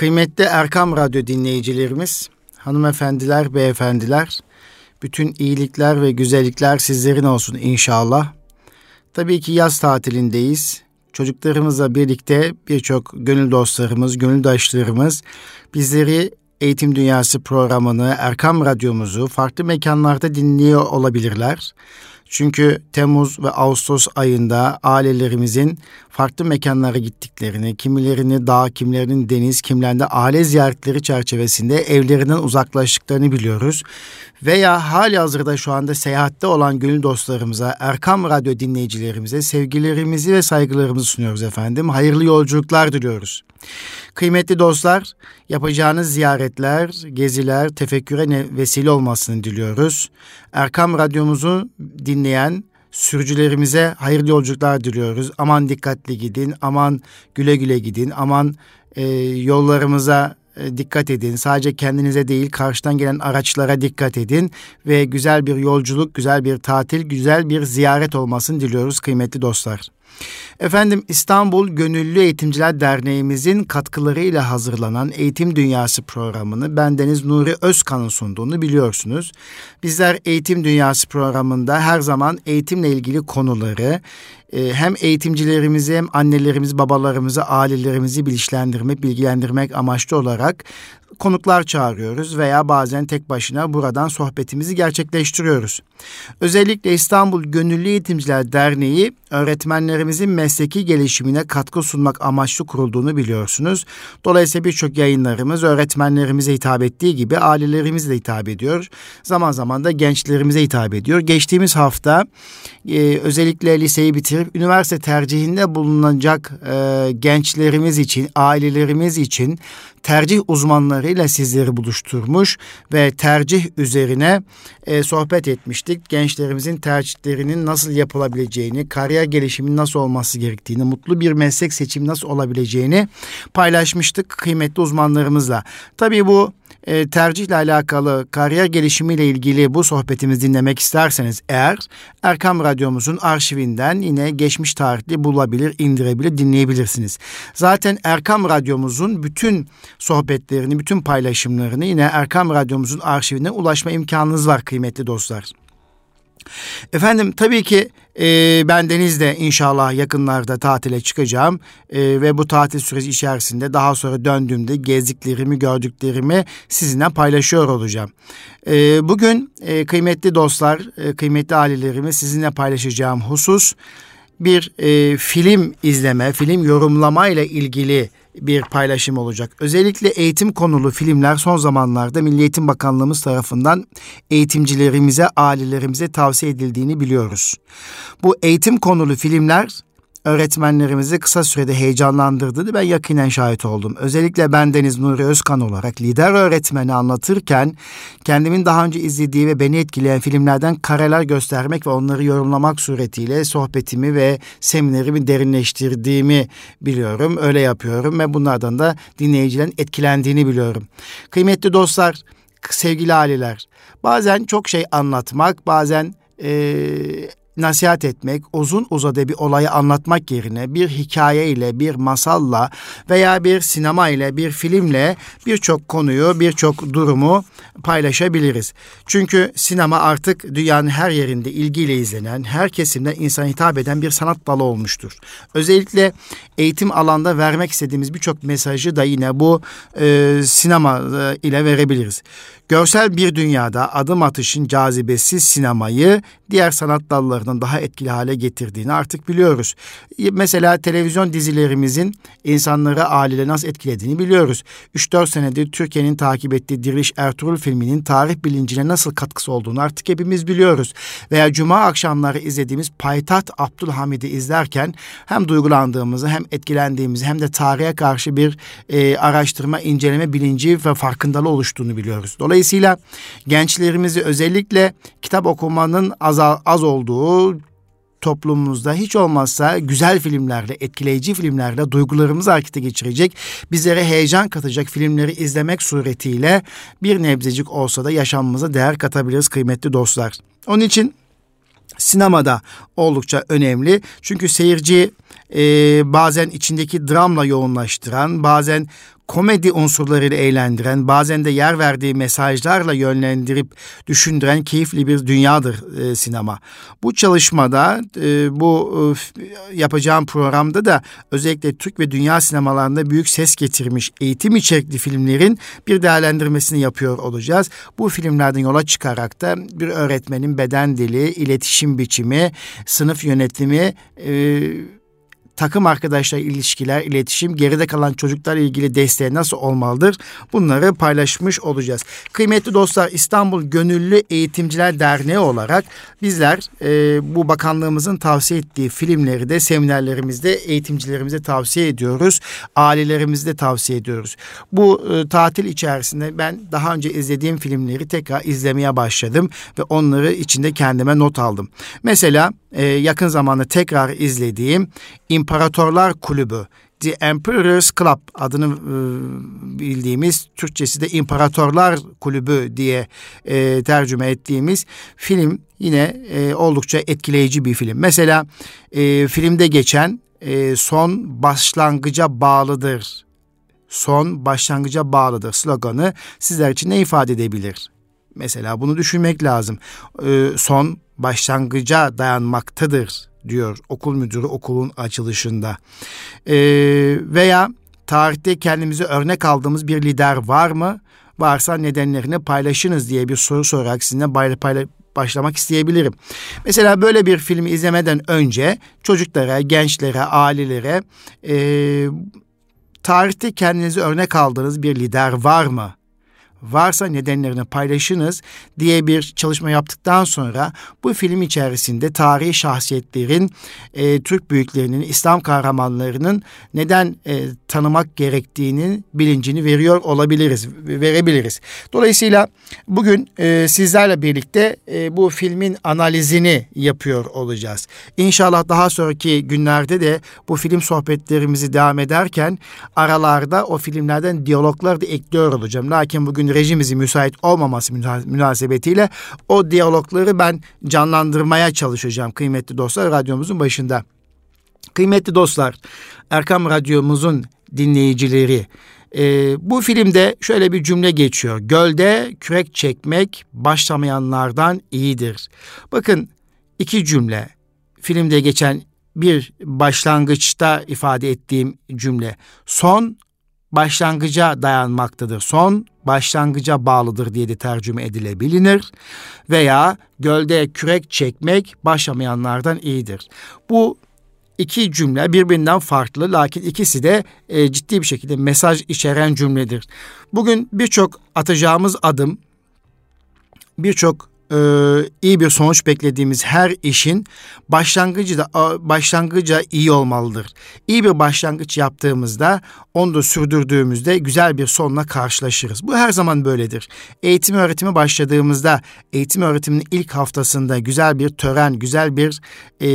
Kıymetli Erkam Radyo dinleyicilerimiz, hanımefendiler, beyefendiler, bütün iyilikler ve güzellikler sizlerin olsun inşallah. Tabii ki yaz tatilindeyiz. Çocuklarımızla birlikte birçok gönül dostlarımız, gönüldaşlarımız bizleri Eğitim Dünyası programını, Erkam Radyomuzu farklı mekanlarda dinliyor olabilirler. Çünkü Temmuz ve Ağustos ayında ailelerimizin farklı mekanlara gittiklerini, kimilerini dağ, kimilerinin deniz, kimlerinde aile ziyaretleri çerçevesinde evlerinden uzaklaştıklarını biliyoruz. Veya hali hazırda şu anda seyahatte olan gönül dostlarımıza, Erkam Radyo dinleyicilerimize sevgilerimizi ve saygılarımızı sunuyoruz efendim. Hayırlı yolculuklar diliyoruz. Kıymetli dostlar, yapacağınız ziyaretler, geziler, tefekküre vesile olmasını diliyoruz. Erkam Radyomuzu dinleyen sürücülerimize hayırlı yolculuklar diliyoruz. Aman dikkatli gidin, aman güle güle gidin, aman e, yollarımıza e, dikkat edin. Sadece kendinize değil karşıdan gelen araçlara dikkat edin ve güzel bir yolculuk, güzel bir tatil, güzel bir ziyaret olmasını diliyoruz kıymetli dostlar. Efendim İstanbul Gönüllü Eğitimciler Derneğimizin katkılarıyla hazırlanan Eğitim Dünyası programını bendeniz Nuri Özkan'ın sunduğunu biliyorsunuz. Bizler Eğitim Dünyası programında her zaman eğitimle ilgili konuları e, hem eğitimcilerimizi hem annelerimizi, babalarımızı, ailelerimizi bilinçlendirmek, bilgilendirmek amaçlı olarak konuklar çağırıyoruz veya bazen tek başına buradan sohbetimizi gerçekleştiriyoruz. Özellikle İstanbul Gönüllü Eğitimciler Derneği öğretmenlerimizin mesleki gelişimine katkı sunmak amaçlı kurulduğunu biliyorsunuz. Dolayısıyla birçok yayınlarımız öğretmenlerimize hitap ettiği gibi ailelerimize de hitap ediyor. Zaman zaman da gençlerimize hitap ediyor. Geçtiğimiz hafta e, özellikle liseyi bitirip üniversite tercihinde bulunacak e, gençlerimiz için, ailelerimiz için tercih uzmanlarıyla sizleri buluşturmuş ve tercih üzerine e, sohbet etmiştik. Gençlerimizin tercihlerinin nasıl yapılabileceğini, kariyer gelişiminin nasıl olması gerektiğini, mutlu bir meslek seçimi nasıl olabileceğini paylaşmıştık kıymetli uzmanlarımızla. Tabii bu e, tercihle alakalı kariyer gelişimiyle ilgili bu sohbetimizi dinlemek isterseniz eğer Erkam Radyomuzun arşivinden yine geçmiş tarihli bulabilir, indirebilir, dinleyebilirsiniz. Zaten Erkam Radyomuzun bütün sohbetlerini, bütün paylaşımlarını yine Erkam Radyomuzun arşivine ulaşma imkanınız var kıymetli dostlar. Efendim tabii ki e, ben Deniz'de inşallah yakınlarda tatile çıkacağım e, ve bu tatil süresi içerisinde daha sonra döndüğümde gezdiklerimi, gördüklerimi sizinle paylaşıyor olacağım. E, bugün e, kıymetli dostlar, e, kıymetli ailelerimi sizinle paylaşacağım husus bir e, film izleme, film yorumlama ile ilgili bir paylaşım olacak. Özellikle eğitim konulu filmler son zamanlarda Milli Eğitim Bakanlığımız tarafından eğitimcilerimize, ailelerimize tavsiye edildiğini biliyoruz. Bu eğitim konulu filmler öğretmenlerimizi kısa sürede heyecanlandırdığını ben yakinen şahit oldum. Özellikle ben Deniz Nuri Özkan olarak lider öğretmeni anlatırken kendimin daha önce izlediği ve beni etkileyen filmlerden kareler göstermek ve onları yorumlamak suretiyle sohbetimi ve seminerimi derinleştirdiğimi biliyorum. Öyle yapıyorum ve bunlardan da dinleyicilerin etkilendiğini biliyorum. Kıymetli dostlar, sevgili aileler, bazen çok şey anlatmak, bazen e, nasihat etmek, uzun uzadı bir olayı anlatmak yerine bir hikaye ile, bir masalla veya bir sinema ile, bir filmle birçok konuyu, birçok durumu paylaşabiliriz. Çünkü sinema artık dünyanın her yerinde ilgiyle izlenen, her kesimde insana hitap eden bir sanat dalı olmuştur. Özellikle eğitim alanda vermek istediğimiz birçok mesajı da yine bu e, sinema e, ile verebiliriz. Görsel bir dünyada adım atışın cazibesi sinemayı diğer sanat dallarından daha etkili hale getirdiğini artık biliyoruz. Mesela televizyon dizilerimizin insanları aileleri nasıl etkilediğini biliyoruz. 3-4 senedir Türkiye'nin takip ettiği Diriliş Ertuğrul filminin tarih bilincine nasıl katkısı olduğunu artık hepimiz biliyoruz. Veya cuma akşamları izlediğimiz Payitaht Abdülhamid'i izlerken hem duygulandığımızı hem etkilendiğimizi hem de tarihe karşı bir e, araştırma, inceleme bilinci ve farkındalığı oluştuğunu biliyoruz. Dolayısıyla gençlerimizi özellikle kitap okumanın az, az olduğu toplumumuzda hiç olmazsa güzel filmlerle, etkileyici filmlerle duygularımızı harekete geçirecek, bizlere heyecan katacak filmleri izlemek suretiyle bir nebzecik olsa da yaşamımıza değer katabiliriz kıymetli dostlar. Onun için sinemada oldukça önemli. Çünkü seyirci e, bazen içindeki dramla yoğunlaştıran, bazen komedi unsurlarıyla eğlendiren, bazen de yer verdiği mesajlarla yönlendirip düşündüren keyifli bir dünyadır e, sinema. Bu çalışmada, e, bu e, yapacağım programda da özellikle Türk ve dünya sinemalarında büyük ses getirmiş eğitim içerikli filmlerin bir değerlendirmesini yapıyor olacağız. Bu filmlerden yola çıkarak da bir öğretmenin beden dili, iletişim biçimi, sınıf yönetimi, e, takım arkadaşlar ilişkiler, iletişim, geride kalan çocuklarla ilgili desteği nasıl olmalıdır? Bunları paylaşmış olacağız. Kıymetli dostlar İstanbul Gönüllü Eğitimciler Derneği olarak bizler e, bu bakanlığımızın tavsiye ettiği filmleri de seminerlerimizde eğitimcilerimize tavsiye ediyoruz. Ailelerimizde tavsiye ediyoruz. Bu e, tatil içerisinde ben daha önce izlediğim filmleri tekrar izlemeye başladım ve onları içinde kendime not aldım. Mesela e, yakın zamanda tekrar izlediğim İmparatorlar Kulübü The Emperor's Club adını e, bildiğimiz Türkçesi de İmparatorlar Kulübü diye e, tercüme ettiğimiz film yine e, oldukça etkileyici bir film. Mesela e, filmde geçen e, son başlangıca bağlıdır. Son başlangıca bağlıdır sloganı sizler için ne ifade edebilir? Mesela bunu düşünmek lazım. E, son başlangıca dayanmaktadır diyor okul müdürü okulun açılışında. Ee, veya tarihte kendimize örnek aldığımız bir lider var mı? Varsa nedenlerini paylaşınız diye bir soru sorarak sizinle payla, başlamak isteyebilirim. Mesela böyle bir filmi izlemeden önce çocuklara, gençlere, ailelere e, tarihte kendinize örnek aldığınız bir lider var mı? Varsa nedenlerini paylaşınız diye bir çalışma yaptıktan sonra bu film içerisinde tarihi şahsiyetlerin, e, Türk büyüklerinin, İslam kahramanlarının neden e, tanımak gerektiğini bilincini veriyor olabiliriz, verebiliriz. Dolayısıyla bugün e, sizlerle birlikte e, bu filmin analizini yapıyor olacağız. İnşallah daha sonraki günlerde de bu film sohbetlerimizi devam ederken aralarda o filmlerden diyaloglar da ekliyor olacağım. Lakin bugün rejimizi müsait olmaması münasebetiyle o diyalogları ben canlandırmaya çalışacağım kıymetli dostlar radyomuzun başında. Kıymetli dostlar, Erkam Radyomuzun dinleyicileri, e, bu filmde şöyle bir cümle geçiyor. Gölde kürek çekmek başlamayanlardan iyidir. Bakın iki cümle filmde geçen bir başlangıçta ifade ettiğim cümle. Son başlangıca dayanmaktadır. Son başlangıca bağlıdır diye de tercüme edilebilir. Veya gölde kürek çekmek başlamayanlardan iyidir. Bu iki cümle birbirinden farklı lakin ikisi de e, ciddi bir şekilde mesaj içeren cümledir. Bugün birçok atacağımız adım birçok e, iyi bir sonuç beklediğimiz her işin başlangıcı da başlangıca iyi olmalıdır. İyi bir başlangıç yaptığımızda onu da sürdürdüğümüzde güzel bir sonla karşılaşırız. Bu her zaman böyledir. Eğitim öğretimi başladığımızda eğitim öğretiminin ilk haftasında güzel bir tören, güzel bir e,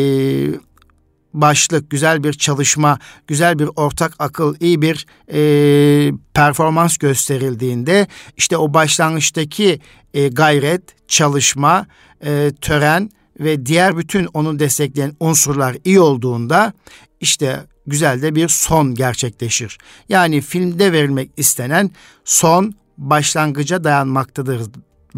başlık, güzel bir çalışma, güzel bir ortak akıl, iyi bir e, performans gösterildiğinde işte o başlangıçtaki e, gayret, çalışma, e, tören ve diğer bütün onu destekleyen unsurlar iyi olduğunda işte güzel de bir son gerçekleşir. Yani filmde verilmek istenen son başlangıca dayanmaktadır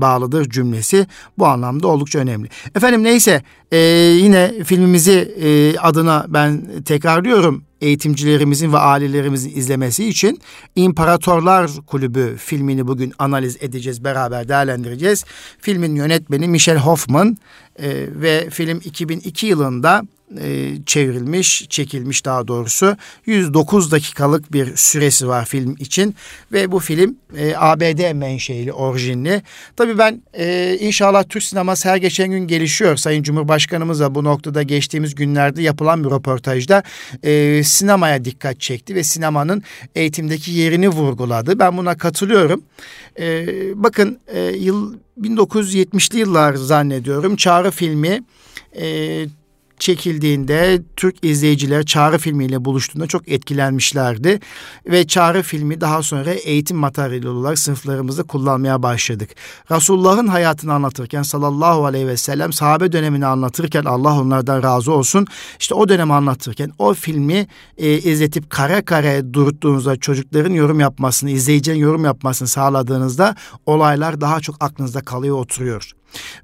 bağlıdır cümlesi bu anlamda oldukça önemli. Efendim neyse e, yine filmimizi e, adına ben tekrarlıyorum eğitimcilerimizin ve ailelerimizin izlemesi için İmparatorlar Kulübü filmini bugün analiz edeceğiz, beraber değerlendireceğiz. Filmin yönetmeni Michel Hoffman e, ve film 2002 yılında e, çevrilmiş, çekilmiş daha doğrusu. 109 dakikalık bir süresi var film için ve bu film e, ABD menşeili, orijinli. Tabii ben e, inşallah Türk sineması her geçen gün gelişiyor. Sayın Cumhurbaşkanımız da bu noktada geçtiğimiz günlerde yapılan bir röportajda e, sinemaya dikkat çekti ve sinemanın eğitimdeki yerini vurguladı. Ben buna katılıyorum. E, bakın e, yıl 1970'li yıllar zannediyorum Çağrı filmi e, çekildiğinde Türk izleyiciler Çağrı filmiyle buluştuğunda çok etkilenmişlerdi. Ve Çağrı filmi daha sonra eğitim materyali olarak sınıflarımızda kullanmaya başladık. Resulullah'ın hayatını anlatırken sallallahu aleyhi ve sellem sahabe dönemini anlatırken Allah onlardan razı olsun. İşte o dönemi anlatırken o filmi e, izletip kare kare duruttuğunuzda çocukların yorum yapmasını, izleyicinin yorum yapmasını sağladığınızda olaylar daha çok aklınızda kalıyor, oturuyor.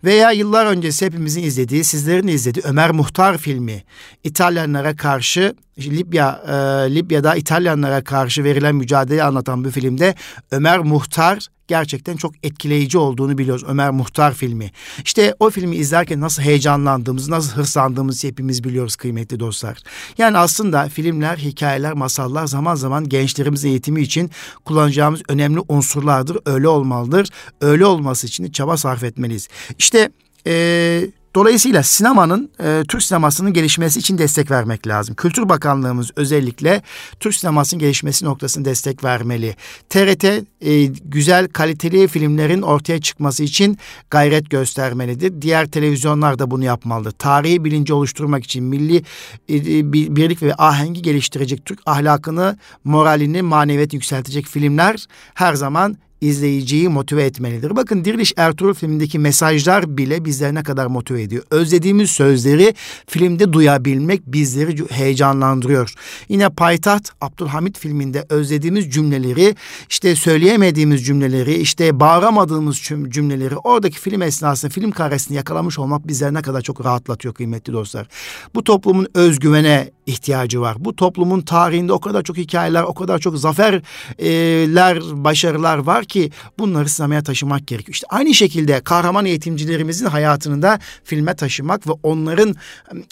Veya yıllar öncesi hepimizin izlediği, sizlerin izlediği Ömer Muhtar filmi. İtalyanlara karşı Libya e, Libya'da İtalyanlara karşı verilen mücadeleyi anlatan bu filmde Ömer Muhtar gerçekten çok etkileyici olduğunu biliyoruz. Ömer Muhtar filmi. İşte o filmi izlerken nasıl heyecanlandığımızı, nasıl hırslandığımızı hepimiz biliyoruz kıymetli dostlar. Yani aslında filmler, hikayeler, masallar zaman zaman gençlerimizin eğitimi için kullanacağımız önemli unsurlardır. Öyle olmalıdır. Öyle olması için de çaba sarf etmeliyiz. İşte eee Dolayısıyla sinemanın, e, Türk sinemasının gelişmesi için destek vermek lazım. Kültür Bakanlığımız özellikle Türk sinemasının gelişmesi noktasında destek vermeli. TRT e, güzel, kaliteli filmlerin ortaya çıkması için gayret göstermelidir. Diğer televizyonlar da bunu yapmalıdır. Tarihi bilinci oluşturmak için milli e, e birlik ve ahengi geliştirecek Türk ahlakını, moralini, maneviyet yükseltecek filmler her zaman izleyiciyi motive etmelidir. Bakın Diriliş Ertuğrul filmindeki mesajlar bile bizleri ne kadar motive ediyor. Özlediğimiz sözleri filmde duyabilmek bizleri heyecanlandırıyor. Yine Payitaht Abdülhamit filminde özlediğimiz cümleleri, işte söyleyemediğimiz cümleleri, işte bağıramadığımız cümleleri oradaki film esnasında film karesini yakalamış olmak bizleri ne kadar çok rahatlatıyor kıymetli dostlar. Bu toplumun özgüvene ihtiyacı var. Bu toplumun tarihinde o kadar çok hikayeler, o kadar çok zaferler, başarılar var ki bunları sinemaya taşımak gerekiyor. İşte aynı şekilde kahraman eğitimcilerimizin hayatını da filme taşımak ve onların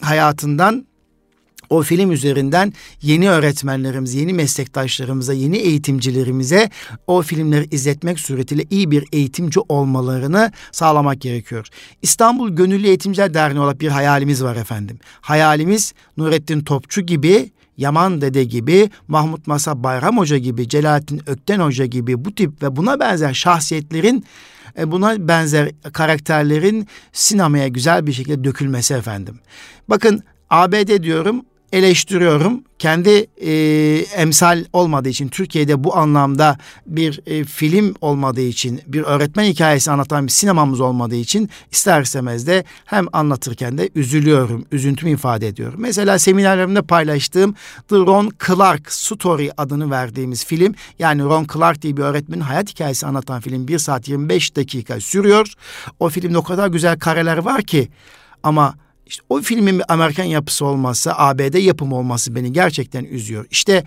hayatından o film üzerinden yeni öğretmenlerimize, yeni meslektaşlarımıza, yeni eğitimcilerimize o filmleri izletmek suretiyle iyi bir eğitimci olmalarını sağlamak gerekiyor. İstanbul Gönüllü Eğitimciler Derneği olarak bir hayalimiz var efendim. Hayalimiz Nurettin Topçu gibi Yaman Dede gibi, Mahmut Masa Bayram Hoca gibi, Celalettin Ökten Hoca gibi bu tip ve buna benzer şahsiyetlerin e, buna benzer karakterlerin sinemaya güzel bir şekilde dökülmesi efendim. Bakın ABD diyorum eleştiriyorum. Kendi e, emsal olmadığı için Türkiye'de bu anlamda bir e, film olmadığı için bir öğretmen hikayesi anlatan bir sinemamız olmadığı için ister istemez de hem anlatırken de üzülüyorum, üzüntümü ifade ediyorum. Mesela seminerlerimde paylaştığım The Ron Clark Story adını verdiğimiz film yani Ron Clark diye bir öğretmenin hayat hikayesi anlatan film 1 saat 25 dakika sürüyor. O filmde o kadar güzel kareler var ki ama işte o filmin bir Amerikan yapısı olmazsa ABD yapımı olması beni gerçekten üzüyor. İşte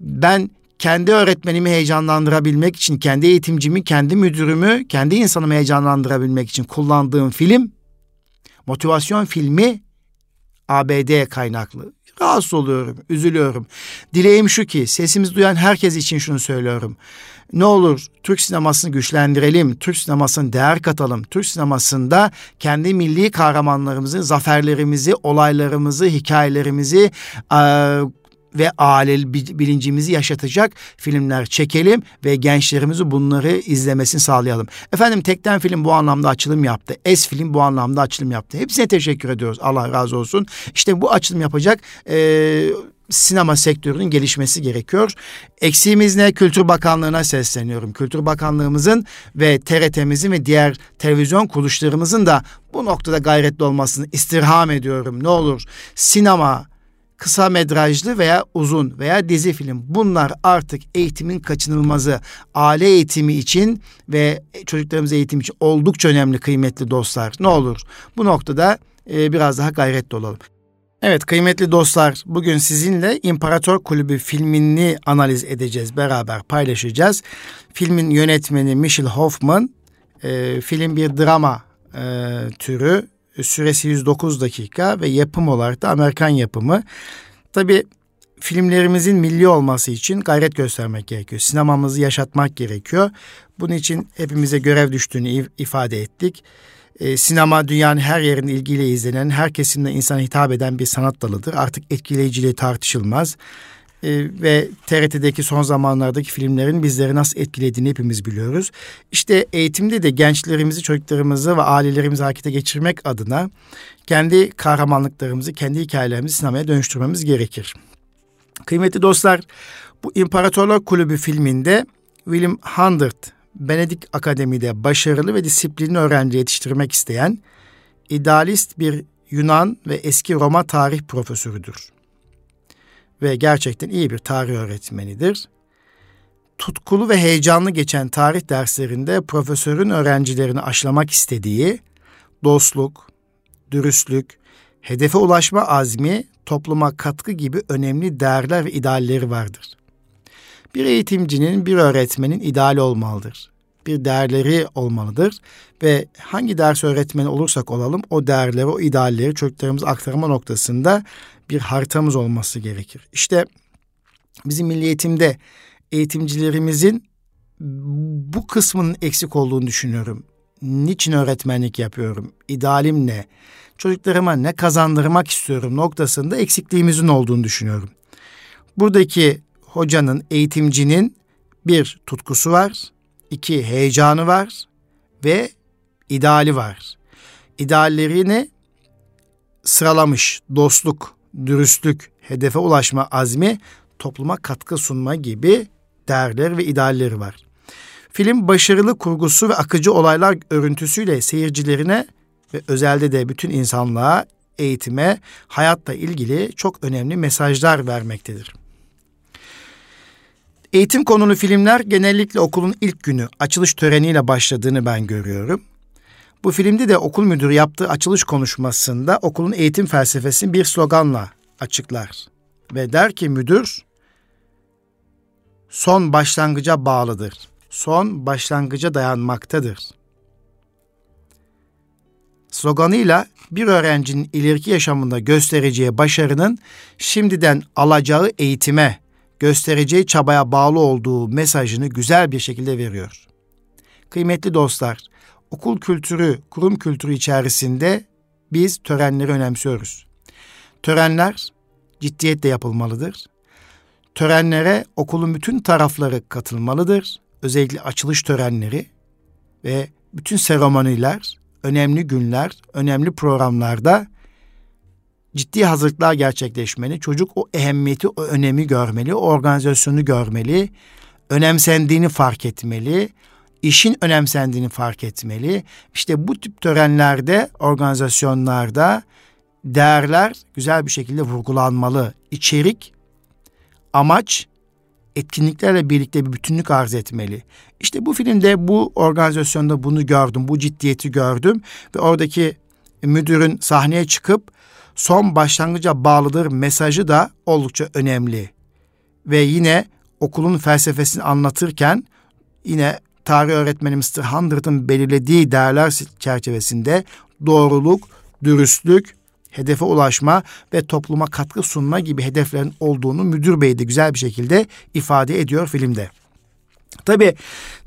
ben kendi öğretmenimi heyecanlandırabilmek için, kendi eğitimcimi, kendi müdürümü, kendi insanımı heyecanlandırabilmek için kullandığım film, motivasyon filmi ABD kaynaklı. Rahatsız oluyorum, üzülüyorum. Dileğim şu ki sesimizi duyan herkes için şunu söylüyorum. Ne olur Türk sinemasını güçlendirelim, Türk sinemasına değer katalım. Türk sinemasında kendi milli kahramanlarımızı, zaferlerimizi, olaylarımızı, hikayelerimizi e, ve aile bilincimizi yaşatacak filmler çekelim ve gençlerimizi bunları izlemesini sağlayalım. Efendim Tekten Film bu anlamda açılım yaptı. Es Film bu anlamda açılım yaptı. Hepsine teşekkür ediyoruz. Allah razı olsun. İşte bu açılım yapacak e, sinema sektörünün gelişmesi gerekiyor. Eksiğimiz ne? Kültür Bakanlığı'na sesleniyorum. Kültür Bakanlığımızın ve TRT'mizin ve diğer televizyon kuruluşlarımızın da bu noktada gayretli olmasını istirham ediyorum. Ne olur sinema, kısa metrajlı veya uzun veya dizi film bunlar artık eğitimin kaçınılmazı. Aile eğitimi için ve çocuklarımız eğitim için oldukça önemli kıymetli dostlar. Ne olur bu noktada biraz daha gayretli olalım. Evet kıymetli dostlar bugün sizinle İmparator Kulübü filmini analiz edeceğiz beraber paylaşacağız. Filmin yönetmeni Michel Hoffman e, film bir drama e, türü süresi 109 dakika ve yapım olarak da Amerikan yapımı. Tabi filmlerimizin milli olması için gayret göstermek gerekiyor. Sinemamızı yaşatmak gerekiyor. Bunun için hepimize görev düştüğünü ifade ettik. E, sinema dünyanın her yerinde ilgiyle izlenen, her kesimde insana hitap eden bir sanat dalıdır. Artık etkileyiciliği tartışılmaz. e, ve TRT'deki son zamanlardaki filmlerin bizleri nasıl etkilediğini hepimiz biliyoruz. İşte eğitimde de gençlerimizi, çocuklarımızı ve ailelerimizi harekete geçirmek adına kendi kahramanlıklarımızı, kendi hikayelerimizi sinemaya dönüştürmemiz gerekir. Kıymetli dostlar, bu İmparatorlar Kulübü filminde William Hundred, Benedik Akademi'de başarılı ve disiplinli öğrenci yetiştirmek isteyen idealist bir Yunan ve eski Roma tarih profesörüdür. Ve gerçekten iyi bir tarih öğretmenidir. Tutkulu ve heyecanlı geçen tarih derslerinde profesörün öğrencilerini aşılamak istediği dostluk, dürüstlük, hedefe ulaşma azmi, topluma katkı gibi önemli değerler ve idealleri vardır. Bir eğitimcinin, bir öğretmenin ideali olmalıdır. Bir değerleri olmalıdır ve hangi ders öğretmeni olursak olalım o değerleri, o idealleri çocuklarımıza aktarma noktasında bir haritamız olması gerekir. İşte bizim milli eğitimde eğitimcilerimizin bu kısmının eksik olduğunu düşünüyorum. Niçin öğretmenlik yapıyorum? İdealim ne? Çocuklarıma ne kazandırmak istiyorum noktasında eksikliğimizin olduğunu düşünüyorum. Buradaki hocanın, eğitimcinin bir tutkusu var, iki heyecanı var ve ideali var. İdeallerini sıralamış, dostluk, dürüstlük, hedefe ulaşma azmi, topluma katkı sunma gibi değerler ve idealleri var. Film başarılı kurgusu ve akıcı olaylar örüntüsüyle seyircilerine ve özelde de bütün insanlığa, eğitime, hayatla ilgili çok önemli mesajlar vermektedir. Eğitim konulu filmler genellikle okulun ilk günü açılış töreniyle başladığını ben görüyorum. Bu filmde de okul müdürü yaptığı açılış konuşmasında okulun eğitim felsefesini bir sloganla açıklar. Ve der ki müdür son başlangıca bağlıdır. Son başlangıca dayanmaktadır. Sloganıyla bir öğrencinin ileriki yaşamında göstereceği başarının şimdiden alacağı eğitime, göstereceği çabaya bağlı olduğu mesajını güzel bir şekilde veriyor. Kıymetli dostlar, okul kültürü, kurum kültürü içerisinde biz törenleri önemsiyoruz. Törenler ciddiyetle yapılmalıdır. Törenlere okulun bütün tarafları katılmalıdır. Özellikle açılış törenleri ve bütün seremoniler, önemli günler, önemli programlarda ciddi hazırlıklar gerçekleşmeli. Çocuk o ehemmiyeti, o önemi görmeli, o organizasyonu görmeli, önemsendiğini fark etmeli, işin önemsendiğini fark etmeli. İşte bu tip törenlerde, organizasyonlarda değerler güzel bir şekilde vurgulanmalı. İçerik, amaç, etkinliklerle birlikte bir bütünlük arz etmeli. İşte bu filmde bu organizasyonda bunu gördüm, bu ciddiyeti gördüm ve oradaki müdürün sahneye çıkıp son başlangıca bağlıdır mesajı da oldukça önemli. Ve yine okulun felsefesini anlatırken yine tarih öğretmeni Mr. Hundred'ın belirlediği değerler çerçevesinde doğruluk, dürüstlük, hedefe ulaşma ve topluma katkı sunma gibi hedeflerin olduğunu müdür bey de güzel bir şekilde ifade ediyor filmde. Tabi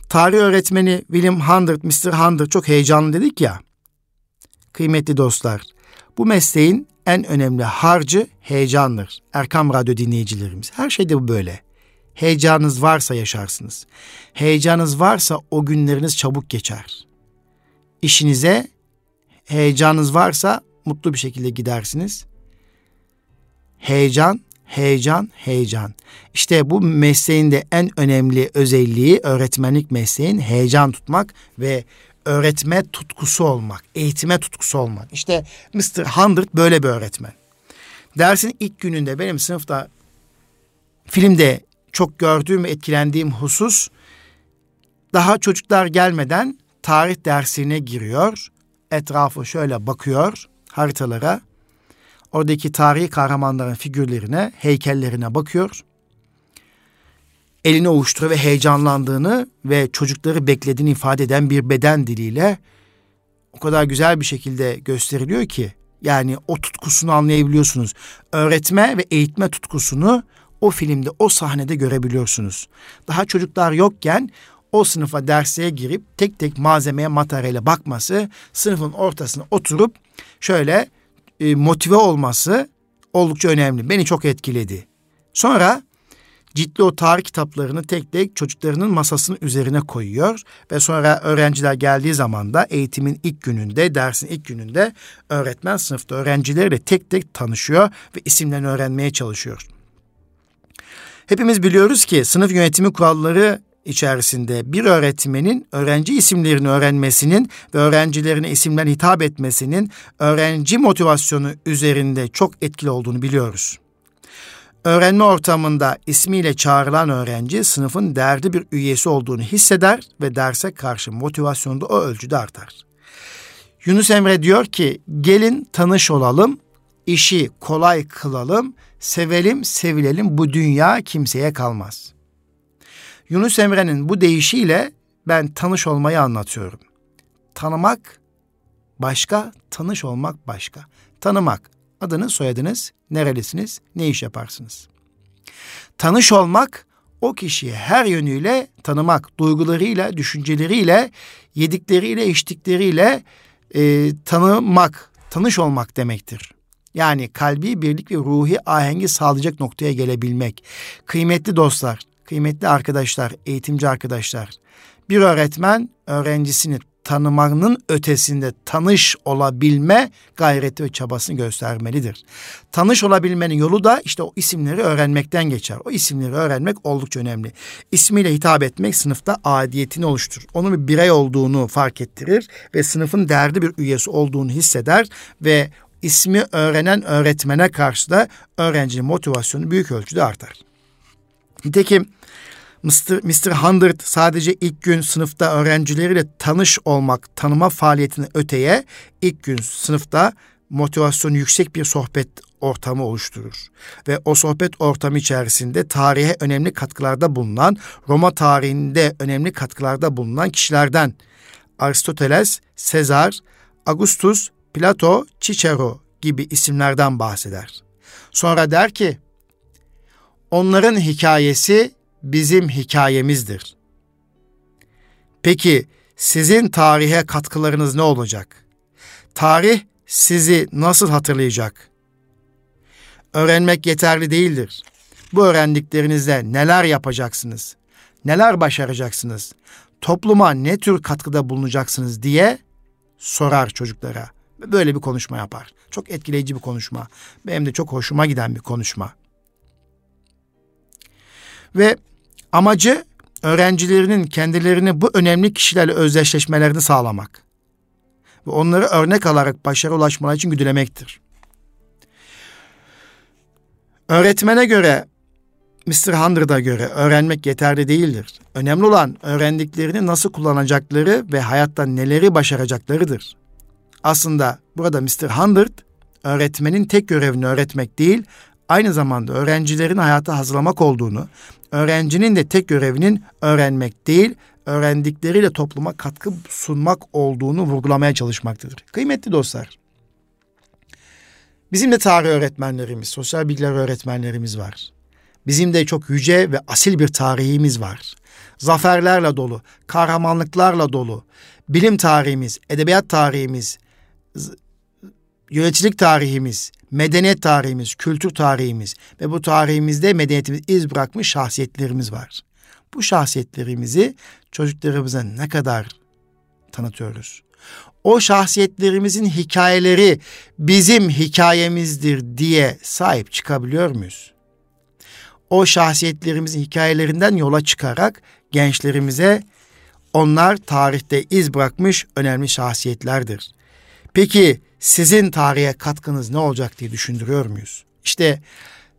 tarih öğretmeni William Hundred, Mr. Hundred çok heyecanlı dedik ya. Kıymetli dostlar, bu mesleğin en önemli harcı heyecandır. Erkam Radyo dinleyicilerimiz. Her şeyde bu böyle. Heyecanınız varsa yaşarsınız. Heyecanınız varsa o günleriniz çabuk geçer. İşinize heyecanınız varsa mutlu bir şekilde gidersiniz. Heyecan, heyecan, heyecan. İşte bu mesleğin de en önemli özelliği öğretmenlik mesleğin heyecan tutmak ve öğretme tutkusu olmak, eğitime tutkusu olmak. İşte Mr. Hundred böyle bir öğretmen. Dersin ilk gününde benim sınıfta filmde çok gördüğüm etkilendiğim husus daha çocuklar gelmeden tarih dersine giriyor. Etrafı şöyle bakıyor haritalara. Oradaki tarihi kahramanların figürlerine, heykellerine bakıyor. Elini ovuşturuyor ve heyecanlandığını ve çocukları beklediğini ifade eden bir beden diliyle o kadar güzel bir şekilde gösteriliyor ki yani o tutkusunu anlayabiliyorsunuz. Öğretme ve eğitme tutkusunu o filmde, o sahnede görebiliyorsunuz. Daha çocuklar yokken o sınıfa derslere girip tek tek malzemeye, materyale bakması, sınıfın ortasına oturup şöyle e, motive olması oldukça önemli. Beni çok etkiledi. Sonra Ciddi o tarih kitaplarını tek tek çocuklarının masasının üzerine koyuyor ve sonra öğrenciler geldiği zaman da eğitimin ilk gününde, dersin ilk gününde öğretmen sınıfta öğrencilerle tek tek tanışıyor ve isimlerini öğrenmeye çalışıyor. Hepimiz biliyoruz ki sınıf yönetimi kuralları içerisinde bir öğretmenin öğrenci isimlerini öğrenmesinin ve öğrencilerine isimler hitap etmesinin öğrenci motivasyonu üzerinde çok etkili olduğunu biliyoruz. Öğrenme ortamında ismiyle çağrılan öğrenci sınıfın değerli bir üyesi olduğunu hisseder ve derse karşı motivasyonu da o ölçüde artar. Yunus Emre diyor ki gelin tanış olalım, işi kolay kılalım, sevelim sevilelim bu dünya kimseye kalmaz. Yunus Emre'nin bu deyişiyle ben tanış olmayı anlatıyorum. Tanımak başka, tanış olmak başka. Tanımak adınız, soyadınız, nerelisiniz, ne iş yaparsınız? Tanış olmak o kişiyi her yönüyle tanımak, duygularıyla, düşünceleriyle, yedikleriyle, içtikleriyle e, tanımak, tanış olmak demektir. Yani kalbi birlik ve ruhi ahengi sağlayacak noktaya gelebilmek. Kıymetli dostlar, kıymetli arkadaşlar, eğitimci arkadaşlar. Bir öğretmen öğrencisini tanımanın ötesinde tanış olabilme gayreti ve çabasını göstermelidir. Tanış olabilmenin yolu da işte o isimleri öğrenmekten geçer. O isimleri öğrenmek oldukça önemli. İsmiyle hitap etmek sınıfta adiyetini oluşturur. Onun bir birey olduğunu fark ettirir ve sınıfın değerli bir üyesi olduğunu hisseder ve ismi öğrenen öğretmene karşı da öğrencinin motivasyonu büyük ölçüde artar. Nitekim Mr. Mr. Hundred sadece ilk gün sınıfta öğrencileriyle tanış olmak, tanıma faaliyetini öteye ilk gün sınıfta motivasyonu yüksek bir sohbet ortamı oluşturur. Ve o sohbet ortamı içerisinde tarihe önemli katkılarda bulunan, Roma tarihinde önemli katkılarda bulunan kişilerden Aristoteles, Sezar, Augustus, Plato, Cicero gibi isimlerden bahseder. Sonra der ki, onların hikayesi bizim hikayemizdir. Peki sizin tarihe katkılarınız ne olacak? Tarih sizi nasıl hatırlayacak? Öğrenmek yeterli değildir. Bu öğrendiklerinizle neler yapacaksınız? Neler başaracaksınız? Topluma ne tür katkıda bulunacaksınız diye sorar çocuklara. Böyle bir konuşma yapar. Çok etkileyici bir konuşma. Benim de çok hoşuma giden bir konuşma. Ve Amacı öğrencilerinin kendilerini bu önemli kişilerle özdeşleşmelerini sağlamak ve onları örnek alarak başarı ulaşmaları için güdülemektir. Öğretmene göre, Mr. Hundred'a göre öğrenmek yeterli değildir. Önemli olan öğrendiklerini nasıl kullanacakları ve hayatta neleri başaracaklarıdır. Aslında burada Mr. Hundred öğretmenin tek görevini öğretmek değil, aynı zamanda öğrencilerin hayata hazırlamak olduğunu öğrencinin de tek görevinin öğrenmek değil, öğrendikleriyle topluma katkı sunmak olduğunu vurgulamaya çalışmaktadır. Kıymetli dostlar, bizim de tarih öğretmenlerimiz, sosyal bilgiler öğretmenlerimiz var. Bizim de çok yüce ve asil bir tarihimiz var. Zaferlerle dolu, kahramanlıklarla dolu. Bilim tarihimiz, edebiyat tarihimiz, yöneticilik tarihimiz, medeniyet tarihimiz, kültür tarihimiz ve bu tarihimizde medeniyetimiz iz bırakmış şahsiyetlerimiz var. Bu şahsiyetlerimizi çocuklarımıza ne kadar tanıtıyoruz? O şahsiyetlerimizin hikayeleri bizim hikayemizdir diye sahip çıkabiliyor muyuz? O şahsiyetlerimizin hikayelerinden yola çıkarak gençlerimize onlar tarihte iz bırakmış önemli şahsiyetlerdir. Peki sizin tarihe katkınız ne olacak diye düşündürüyor muyuz? İşte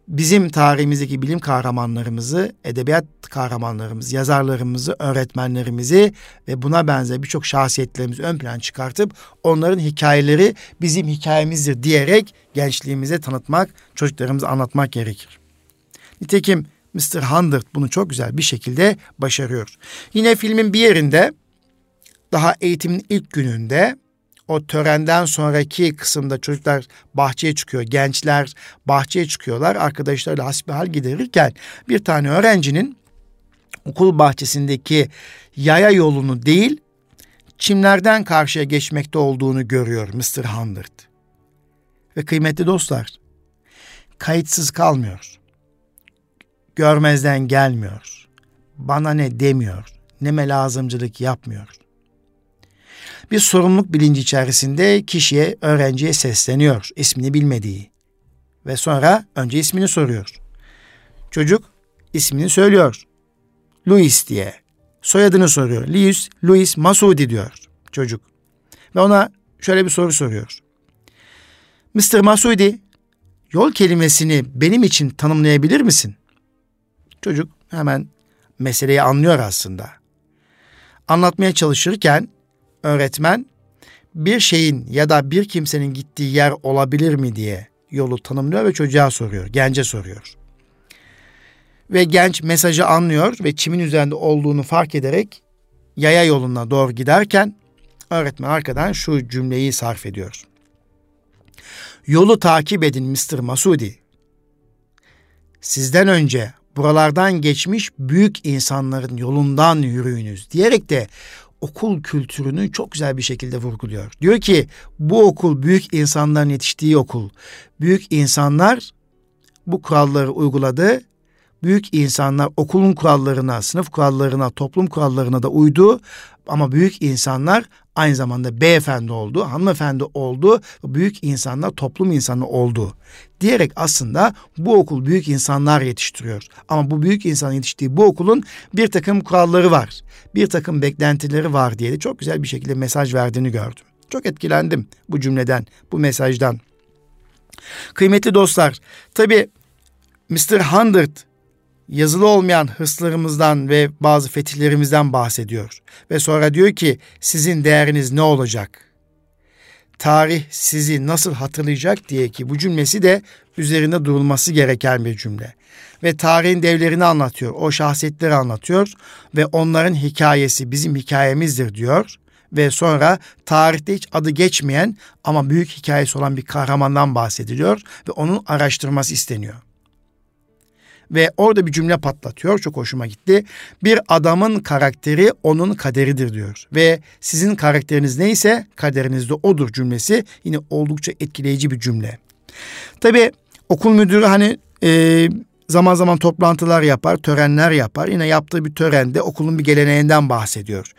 bizim tarihimizdeki bilim kahramanlarımızı, edebiyat kahramanlarımızı, yazarlarımızı, öğretmenlerimizi ve buna benzer birçok şahsiyetlerimizi ön plan çıkartıp onların hikayeleri bizim hikayemizdir diyerek gençliğimize tanıtmak, çocuklarımıza anlatmak gerekir. Nitekim Mr. Hundred bunu çok güzel bir şekilde başarıyor. Yine filmin bir yerinde daha eğitimin ilk gününde o törenden sonraki kısımda çocuklar bahçeye çıkıyor. Gençler bahçeye çıkıyorlar. Arkadaşlarıyla hasbihal giderirken bir tane öğrencinin okul bahçesindeki yaya yolunu değil çimlerden karşıya geçmekte olduğunu görüyor Mr. Hundred. Ve kıymetli dostlar kayıtsız kalmıyor. görmezden gelmiyor. Bana ne demiyor. Neme lazımcılık yapmıyor. Bir sorumluluk bilinci içerisinde kişiye, öğrenciye sesleniyor ismini bilmediği. Ve sonra önce ismini soruyor. Çocuk ismini söylüyor. Louis diye. Soyadını soruyor. Louis, Louis Masudi diyor çocuk. Ve ona şöyle bir soru soruyor. Mr. Masudi, yol kelimesini benim için tanımlayabilir misin? Çocuk hemen meseleyi anlıyor aslında. Anlatmaya çalışırken öğretmen bir şeyin ya da bir kimsenin gittiği yer olabilir mi diye yolu tanımlıyor ve çocuğa soruyor, gence soruyor. Ve genç mesajı anlıyor ve çimin üzerinde olduğunu fark ederek yaya yoluna doğru giderken öğretmen arkadan şu cümleyi sarf ediyor. Yolu takip edin Mr. Masudi. Sizden önce buralardan geçmiş büyük insanların yolundan yürüyünüz diyerek de okul kültürünü çok güzel bir şekilde vurguluyor. Diyor ki bu okul büyük insanların yetiştiği okul. Büyük insanlar bu kuralları uyguladı. Büyük insanlar okulun kurallarına, sınıf kurallarına, toplum kurallarına da uydu. Ama büyük insanlar aynı zamanda beyefendi oldu, hanımefendi oldu, büyük insanlar toplum insanı oldu. Diyerek aslında bu okul büyük insanlar yetiştiriyor. Ama bu büyük insan yetiştiği bu okulun bir takım kuralları var. Bir takım beklentileri var diye de çok güzel bir şekilde mesaj verdiğini gördüm. Çok etkilendim bu cümleden, bu mesajdan. Kıymetli dostlar, tabi Mr. Hundred yazılı olmayan hırslarımızdan ve bazı fetihlerimizden bahsediyor. Ve sonra diyor ki sizin değeriniz ne olacak? Tarih sizi nasıl hatırlayacak diye ki bu cümlesi de üzerinde durulması gereken bir cümle. Ve tarihin devlerini anlatıyor, o şahsiyetleri anlatıyor ve onların hikayesi bizim hikayemizdir diyor. Ve sonra tarihte hiç adı geçmeyen ama büyük hikayesi olan bir kahramandan bahsediliyor ve onun araştırması isteniyor ve orada bir cümle patlatıyor. Çok hoşuma gitti. Bir adamın karakteri onun kaderidir diyor. Ve sizin karakteriniz neyse kaderiniz de odur cümlesi yine oldukça etkileyici bir cümle. Tabi okul müdürü hani e, zaman zaman toplantılar yapar, törenler yapar. Yine yaptığı bir törende okulun bir geleneğinden bahsediyor.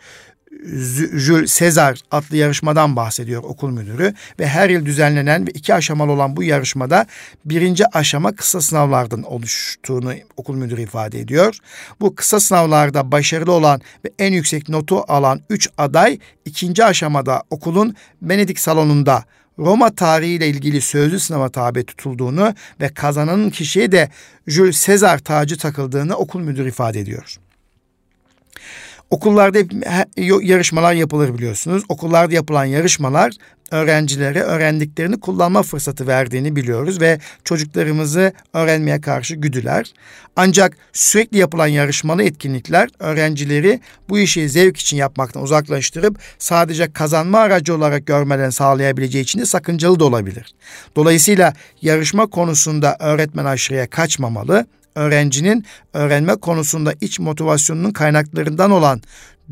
Jules Sezar adlı yarışmadan bahsediyor okul müdürü ve her yıl düzenlenen ve iki aşamalı olan bu yarışmada birinci aşama kısa sınavlardan oluştuğunu okul müdürü ifade ediyor. Bu kısa sınavlarda başarılı olan ve en yüksek notu alan üç aday ikinci aşamada okulun Benedik salonunda Roma tarihiyle ilgili sözlü sınava tabi tutulduğunu ve kazananın kişiye de Jules Sezar tacı takıldığını okul müdürü ifade ediyor. Okullarda yarışmalar yapılır biliyorsunuz. Okullarda yapılan yarışmalar öğrencilere öğrendiklerini kullanma fırsatı verdiğini biliyoruz ve çocuklarımızı öğrenmeye karşı güdüler. Ancak sürekli yapılan yarışmalı etkinlikler öğrencileri bu işi zevk için yapmaktan uzaklaştırıp sadece kazanma aracı olarak görmelerini sağlayabileceği için de sakıncalı da olabilir. Dolayısıyla yarışma konusunda öğretmen aşırıya kaçmamalı öğrencinin öğrenme konusunda iç motivasyonunun kaynaklarından olan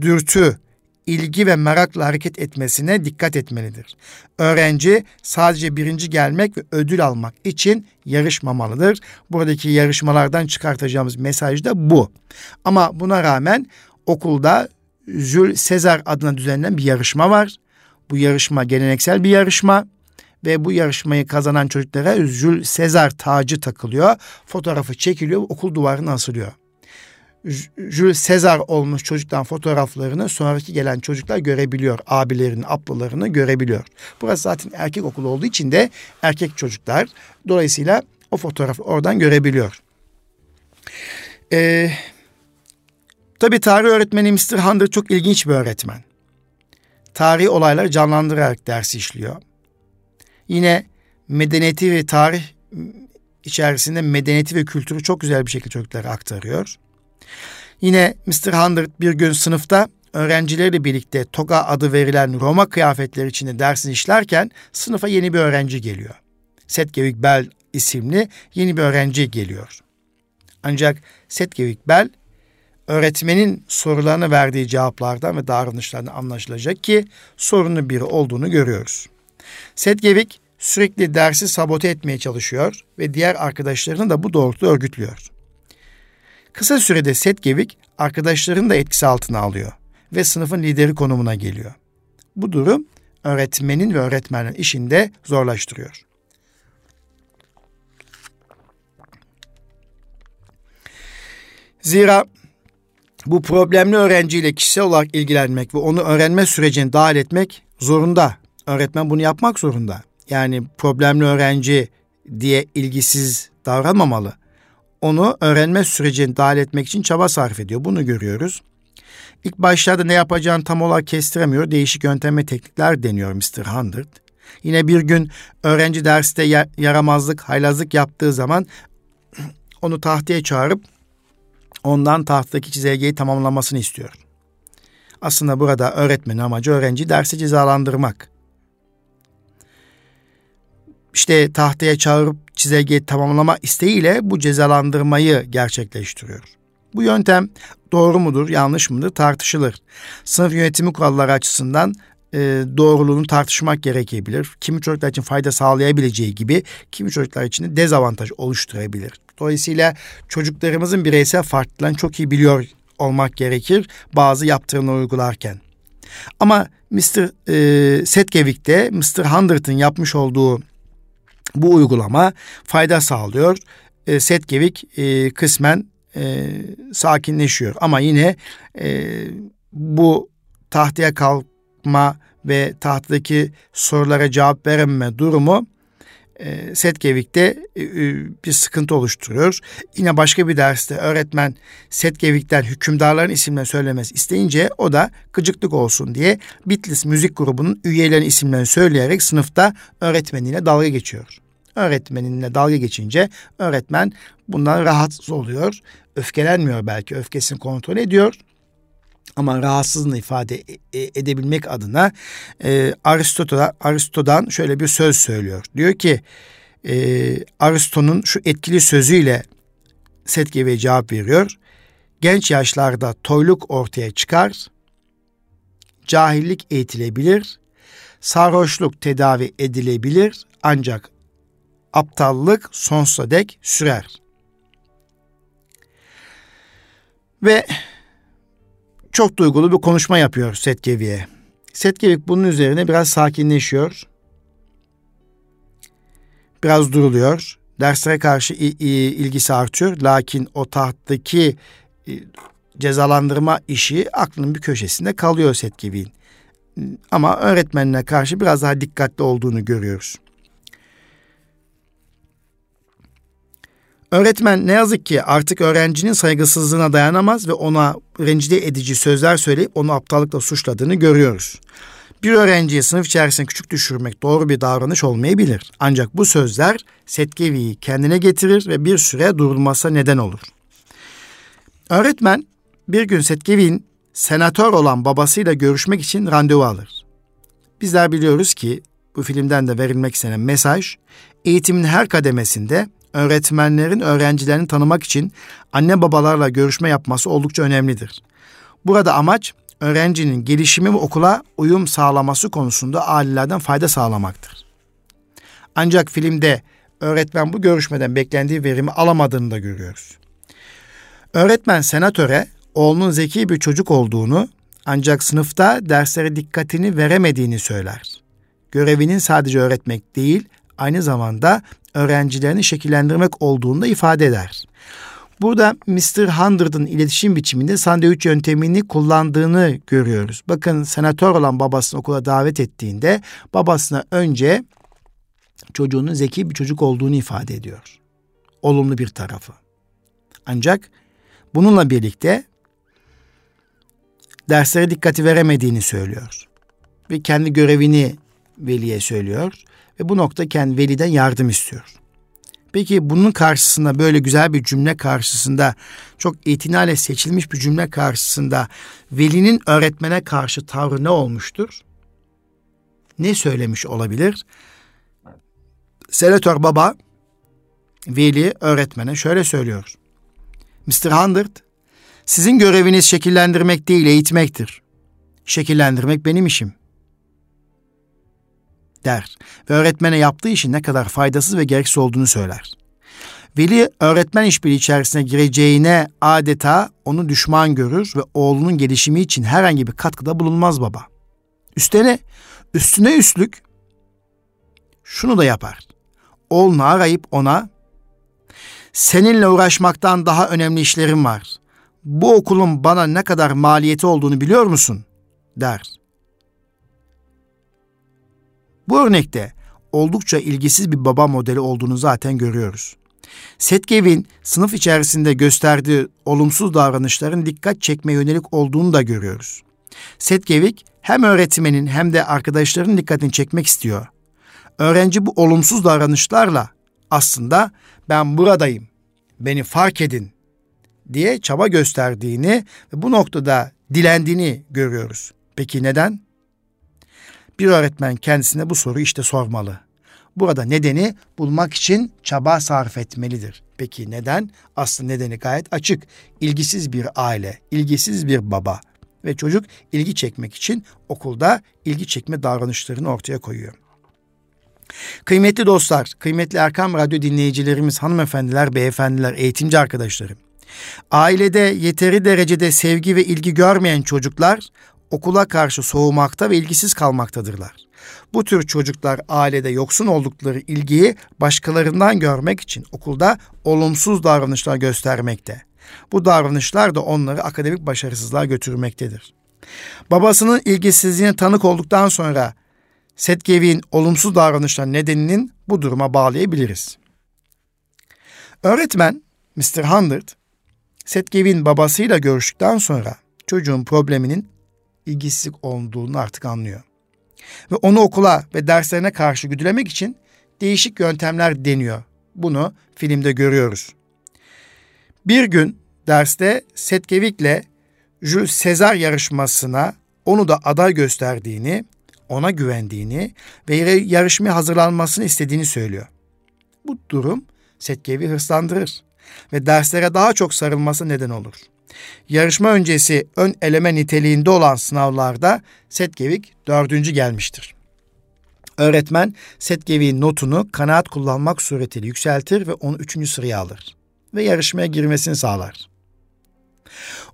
dürtü, ilgi ve merakla hareket etmesine dikkat etmelidir. Öğrenci sadece birinci gelmek ve ödül almak için yarışmamalıdır. Buradaki yarışmalardan çıkartacağımız mesaj da bu. Ama buna rağmen okulda Jules Sezar adına düzenlenen bir yarışma var. Bu yarışma geleneksel bir yarışma ve bu yarışmayı kazanan çocuklara Jules Sezar tacı takılıyor. Fotoğrafı çekiliyor, okul duvarına asılıyor. Jules Sezar olmuş çocuktan fotoğraflarını sonraki gelen çocuklar görebiliyor. Abilerini, ablalarını görebiliyor. Burası zaten erkek okulu olduğu için de erkek çocuklar. Dolayısıyla o fotoğrafı oradan görebiliyor. Ee, tabii tarih öğretmeni Mr. Hunter çok ilginç bir öğretmen. Tarihi olayları canlandırarak ders işliyor. Yine medeniyeti ve tarih içerisinde medeniyeti ve kültürü çok güzel bir şekilde çocuklara aktarıyor. Yine Mr. Hundred bir gün sınıfta öğrencileriyle birlikte toga adı verilen Roma kıyafetleri içinde dersini işlerken sınıfa yeni bir öğrenci geliyor. Setgevik Bell isimli yeni bir öğrenci geliyor. Ancak Setgevik Bell öğretmenin sorularına verdiği cevaplardan ve davranışlardan anlaşılacak ki sorunlu biri olduğunu görüyoruz. Setgevik sürekli dersi sabote etmeye çalışıyor ve diğer arkadaşlarını da bu doğrultuda örgütlüyor. Kısa sürede Setgevik arkadaşlarını da etkisi altına alıyor ve sınıfın lideri konumuna geliyor. Bu durum öğretmenin ve öğretmenin işini de zorlaştırıyor. Zira bu problemli öğrenciyle kişisel olarak ilgilenmek ve onu öğrenme sürecine dahil etmek zorunda. Öğretmen bunu yapmak zorunda. Yani problemli öğrenci diye ilgisiz davranmamalı. Onu öğrenme sürecine dahil etmek için çaba sarf ediyor. Bunu görüyoruz. İlk başlarda ne yapacağını tam olarak kestiremiyor. Değişik yöntem ve teknikler deniyor Mr. Hundred. Yine bir gün öğrenci derste yaramazlık, haylazlık yaptığı zaman onu tahtaya çağırıp ondan tahtadaki çizelgeyi tamamlamasını istiyor. Aslında burada öğretmenin amacı öğrenci dersi cezalandırmak. İşte tahtaya çağırıp çizelgeyi tamamlama isteğiyle bu cezalandırmayı gerçekleştiriyor. Bu yöntem doğru mudur, yanlış mıdır tartışılır. Sınıf yönetimi kuralları açısından e, doğruluğunu tartışmak gerekebilir. Kimi çocuklar için fayda sağlayabileceği gibi kimi çocuklar için de dezavantaj oluşturabilir. Dolayısıyla çocuklarımızın bireysel farklılığını çok iyi biliyor olmak gerekir bazı yaptırımları uygularken. Ama Mr. E, Setgevik'te Mr. Hundred'ın yapmış olduğu bu uygulama fayda sağlıyor. E, Setgevik e, kısmen e, sakinleşiyor. Ama yine e, bu tahtaya kalkma ve tahtadaki sorulara cevap verememe durumu e, Setgevik'te e, e, bir sıkıntı oluşturuyor. Yine başka bir derste öğretmen Setgevik'ten hükümdarların isimlerini söylemesi isteyince o da gıcıklık olsun diye Bitlis müzik grubunun üyelerinin isimlerini söyleyerek sınıfta öğretmeniyle dalga geçiyor. Öğretmeninle dalga geçince öğretmen bundan rahatsız oluyor. Öfkelenmiyor belki öfkesini kontrol ediyor ama rahatsızlığını ifade e, e, edebilmek adına e, Aristo'da, Aristo'dan şöyle bir söz söylüyor. Diyor ki e, Aristo'nun şu etkili sözüyle Setgevi'ye cevap veriyor. Genç yaşlarda toyluk ortaya çıkar, cahillik eğitilebilir, sarhoşluk tedavi edilebilir ancak aptallık sonsuza dek sürer. Ve çok duygulu bir konuşma yapıyor Setgevi'ye. Setkevik bunun üzerine biraz sakinleşiyor. Biraz duruluyor. Derslere karşı ilgisi artıyor. Lakin o tahttaki cezalandırma işi aklının bir köşesinde kalıyor Setgevi'nin. Ama öğretmenine karşı biraz daha dikkatli olduğunu görüyoruz. Öğretmen ne yazık ki artık öğrencinin saygısızlığına dayanamaz ve ona rencide edici sözler söyleyip onu aptallıkla suçladığını görüyoruz. Bir öğrenciyi sınıf içerisinde küçük düşürmek doğru bir davranış olmayabilir. Ancak bu sözler Setkevi'yi kendine getirir ve bir süre durulmasına neden olur. Öğretmen bir gün Setkevi'nin senatör olan babasıyla görüşmek için randevu alır. Bizler biliyoruz ki bu filmden de verilmek istenen mesaj eğitimin her kademesinde öğretmenlerin öğrencilerini tanımak için anne babalarla görüşme yapması oldukça önemlidir. Burada amaç öğrencinin gelişimi ve okula uyum sağlaması konusunda ailelerden fayda sağlamaktır. Ancak filmde öğretmen bu görüşmeden beklendiği verimi alamadığını da görüyoruz. Öğretmen senatöre oğlunun zeki bir çocuk olduğunu ancak sınıfta derslere dikkatini veremediğini söyler. Görevinin sadece öğretmek değil, aynı zamanda öğrencilerini şekillendirmek olduğunu da ifade eder. Burada Mr. Hundred'ın iletişim biçiminde sandviç yöntemini kullandığını görüyoruz. Bakın senatör olan babasını okula davet ettiğinde babasına önce çocuğunun zeki bir çocuk olduğunu ifade ediyor. Olumlu bir tarafı. Ancak bununla birlikte derslere dikkati veremediğini söylüyor. Ve kendi görevini veliye söylüyor ve bu nokta kendi veliden yardım istiyor. Peki bunun karşısında böyle güzel bir cümle karşısında çok itinayla seçilmiş bir cümle karşısında velinin öğretmene karşı tavrı ne olmuştur? Ne söylemiş olabilir? Senatör baba veli öğretmene şöyle söylüyor. Mr. Hundred, sizin göreviniz şekillendirmek değil eğitmektir. Şekillendirmek benim işim der ve öğretmene yaptığı işin ne kadar faydasız ve gereksiz olduğunu söyler. Veli öğretmen işbirliği içerisine gireceğine adeta onu düşman görür ve oğlunun gelişimi için herhangi bir katkıda bulunmaz baba. Üstüne, üstüne üstlük şunu da yapar. Oğlunu arayıp ona seninle uğraşmaktan daha önemli işlerim var. Bu okulun bana ne kadar maliyeti olduğunu biliyor musun? der. Bu örnekte oldukça ilgisiz bir baba modeli olduğunu zaten görüyoruz. Setgev'in sınıf içerisinde gösterdiği olumsuz davranışların dikkat çekme yönelik olduğunu da görüyoruz. Setgevik hem öğretmenin hem de arkadaşların dikkatini çekmek istiyor. Öğrenci bu olumsuz davranışlarla aslında ben buradayım, beni fark edin diye çaba gösterdiğini ve bu noktada dilendiğini görüyoruz. Peki neden? Bir öğretmen kendisine bu soruyu işte sormalı. Burada nedeni bulmak için çaba sarf etmelidir. Peki neden? Aslında nedeni gayet açık. İlgisiz bir aile, ilgisiz bir baba ve çocuk ilgi çekmek için okulda ilgi çekme davranışlarını ortaya koyuyor. Kıymetli dostlar, kıymetli Erkam Radyo dinleyicilerimiz, hanımefendiler, beyefendiler, eğitimci arkadaşlarım. Ailede yeteri derecede sevgi ve ilgi görmeyen çocuklar okula karşı soğumakta ve ilgisiz kalmaktadırlar. Bu tür çocuklar ailede yoksun oldukları ilgiyi başkalarından görmek için okulda olumsuz davranışlar göstermekte. Bu davranışlar da onları akademik başarısızlığa götürmektedir. Babasının ilgisizliğine tanık olduktan sonra Setgevi'nin olumsuz davranışlar nedeninin bu duruma bağlayabiliriz. Öğretmen Mr. Hundred, Setgevi'nin babasıyla görüştükten sonra çocuğun probleminin ilgisizlik olduğunu artık anlıyor. Ve onu okula ve derslerine karşı güdülemek için değişik yöntemler deniyor. Bunu filmde görüyoruz. Bir gün derste Setgevik'le Jules Caesar yarışmasına onu da aday gösterdiğini, ona güvendiğini ve yarışmaya hazırlanmasını istediğini söylüyor. Bu durum Setgevi hırslandırır ve derslere daha çok sarılması neden olur. Yarışma öncesi ön eleme niteliğinde olan sınavlarda Setgevik dördüncü gelmiştir. Öğretmen Setgevik'in notunu kanaat kullanmak suretiyle yükseltir ve onu üçüncü sıraya alır ve yarışmaya girmesini sağlar.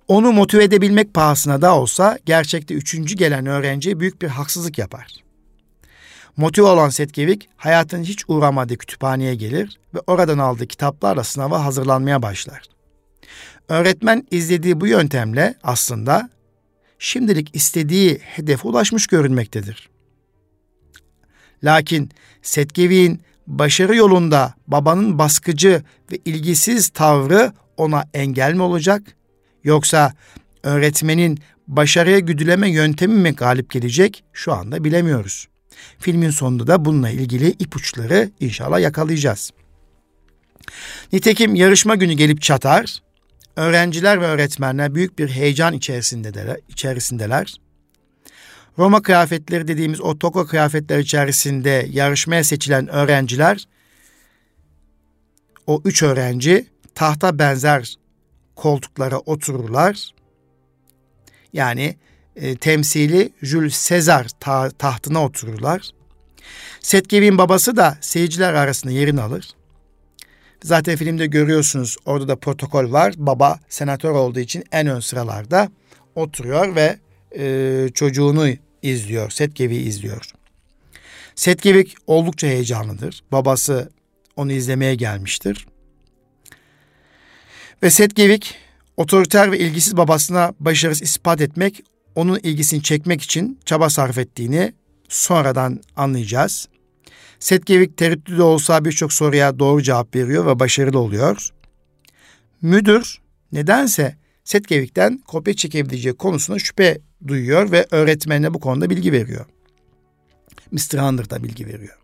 Onu motive edebilmek pahasına da olsa gerçekte üçüncü gelen öğrenciye büyük bir haksızlık yapar. Motive olan Setkevik hayatın hiç uğramadığı kütüphaneye gelir ve oradan aldığı kitaplarla sınava hazırlanmaya başlar. Öğretmen izlediği bu yöntemle aslında şimdilik istediği hedefe ulaşmış görünmektedir. Lakin Setgevik'in başarı yolunda babanın baskıcı ve ilgisiz tavrı ona engel mi olacak? Yoksa öğretmenin başarıya güdüleme yöntemi mi galip gelecek? Şu anda bilemiyoruz. Filmin sonunda da bununla ilgili ipuçları inşallah yakalayacağız. Nitekim yarışma günü gelip çatar. Öğrenciler ve öğretmenler büyük bir heyecan içerisindeler. Roma kıyafetleri dediğimiz o toko kıyafetler içerisinde yarışmaya seçilen öğrenciler, o üç öğrenci tahta benzer koltuklara otururlar. Yani e, temsili Jules Caesar ta- tahtına otururlar. Setgevin babası da seyirciler arasında yerini alır. Zaten filmde görüyorsunuz orada da protokol var. Baba senatör olduğu için en ön sıralarda oturuyor ve e, çocuğunu izliyor. Setgevi izliyor. Setkevik oldukça heyecanlıdır. Babası onu izlemeye gelmiştir. Ve Setgevik otoriter ve ilgisiz babasına başarısı ispat etmek, onun ilgisini çekmek için çaba sarf ettiğini sonradan anlayacağız. Setgevik tereddütlü olsa birçok soruya doğru cevap veriyor ve başarılı oluyor. Müdür nedense Setgevik'ten kopya çekebileceği konusunda şüphe duyuyor ve öğretmenine bu konuda bilgi veriyor. Mr. Hunter da bilgi veriyor.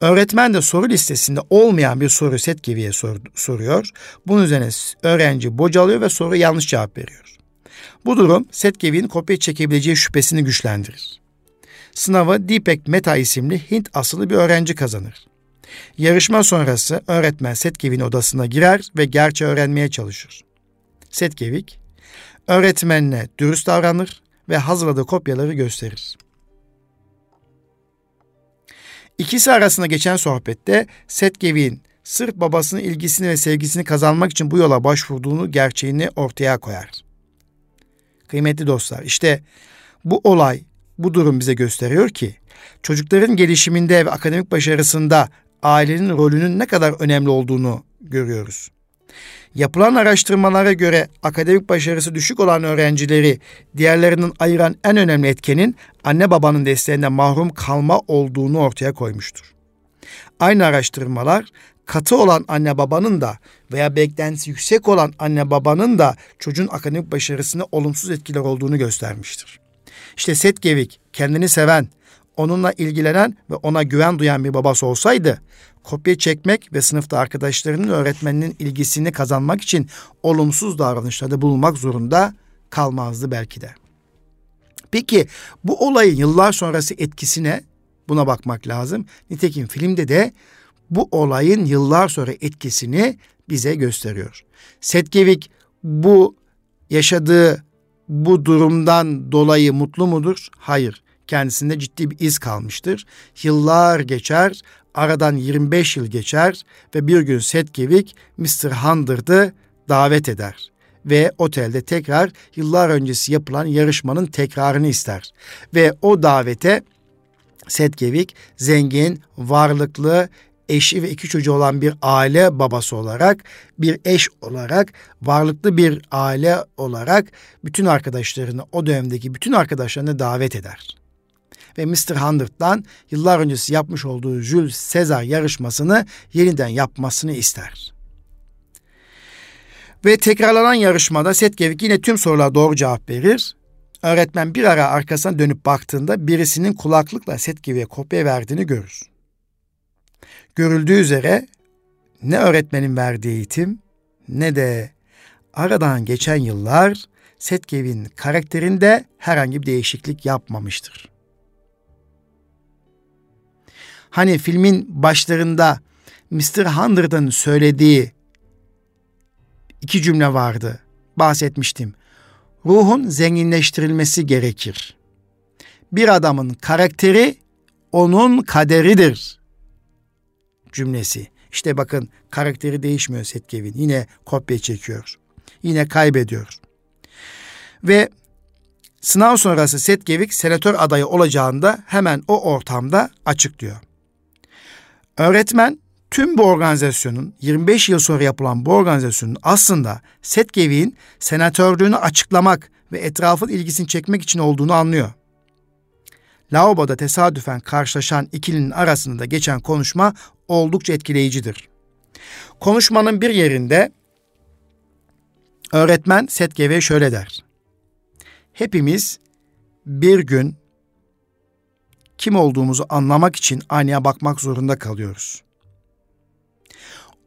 Öğretmen de soru listesinde olmayan bir soru Setgevik'e sor, soruyor. Bunun üzerine öğrenci bocalıyor ve soru yanlış cevap veriyor. Bu durum Setgevik'in kopya çekebileceği şüphesini güçlendirir. Sınavı Deepak Meta isimli Hint asılı bir öğrenci kazanır. Yarışma sonrası öğretmen Setgevik'in odasına girer ve gerçeği öğrenmeye çalışır. Setkevik, öğretmenine dürüst davranır ve hazırladığı kopyaları gösterir. İkisi arasında geçen sohbette Setgevik'in sırf babasının ilgisini ve sevgisini kazanmak için bu yola başvurduğunu gerçeğini ortaya koyar. Kıymetli dostlar, işte bu olay, bu durum bize gösteriyor ki çocukların gelişiminde ve akademik başarısında ailenin rolünün ne kadar önemli olduğunu görüyoruz. Yapılan araştırmalara göre akademik başarısı düşük olan öğrencileri diğerlerinden ayıran en önemli etkenin anne babanın desteğinden mahrum kalma olduğunu ortaya koymuştur. Aynı araştırmalar katı olan anne babanın da veya beklentisi yüksek olan anne babanın da çocuğun akademik başarısına olumsuz etkiler olduğunu göstermiştir. İşte Setgevik kendini seven, onunla ilgilenen ve ona güven duyan bir babası olsaydı kopya çekmek ve sınıfta arkadaşlarının öğretmeninin ilgisini kazanmak için olumsuz davranışlarda bulunmak zorunda kalmazdı belki de. Peki bu olayın yıllar sonrası etkisine buna bakmak lazım. Nitekim filmde de bu olayın yıllar sonra etkisini bize gösteriyor. Setgevik bu yaşadığı bu durumdan dolayı mutlu mudur? Hayır. Kendisinde ciddi bir iz kalmıştır. Yıllar geçer, aradan 25 yıl geçer ve bir gün Setgevik Mr. Hundred'ı davet eder ve otelde tekrar yıllar öncesi yapılan yarışmanın tekrarını ister. Ve o davete Setgevik zengin, varlıklı, eşi ve iki çocuğu olan bir aile babası olarak, bir eş olarak, varlıklı bir aile olarak bütün arkadaşlarını, o dönemdeki bütün arkadaşlarını davet eder. Ve Mr. Hundred'dan yıllar öncesi yapmış olduğu Jules Caesar yarışmasını yeniden yapmasını ister. Ve tekrarlanan yarışmada Setgevik yine tüm sorulara doğru cevap verir. Öğretmen bir ara arkasına dönüp baktığında birisinin kulaklıkla Setgevik'e kopya verdiğini görür. Görüldüğü üzere ne öğretmenin verdiği eğitim ne de aradan geçen yıllar Setgev'in karakterinde herhangi bir değişiklik yapmamıştır. Hani filmin başlarında Mr. Hundred'ın söylediği iki cümle vardı. Bahsetmiştim. Ruhun zenginleştirilmesi gerekir. Bir adamın karakteri onun kaderidir cümlesi. İşte bakın karakteri değişmiyor Setkevin. Yine kopya çekiyor. Yine kaybediyor. Ve sınav sonrası Setkevik senatör adayı olacağında hemen o ortamda açıklıyor. Öğretmen tüm bu organizasyonun 25 yıl sonra yapılan bu organizasyonun aslında Setgevik'in senatörlüğünü açıklamak ve etrafın ilgisini çekmek için olduğunu anlıyor lavaboda tesadüfen karşılaşan ikilinin arasında da geçen konuşma oldukça etkileyicidir. Konuşmanın bir yerinde öğretmen Setgeve'ye şöyle der. Hepimiz bir gün kim olduğumuzu anlamak için aynaya bakmak zorunda kalıyoruz.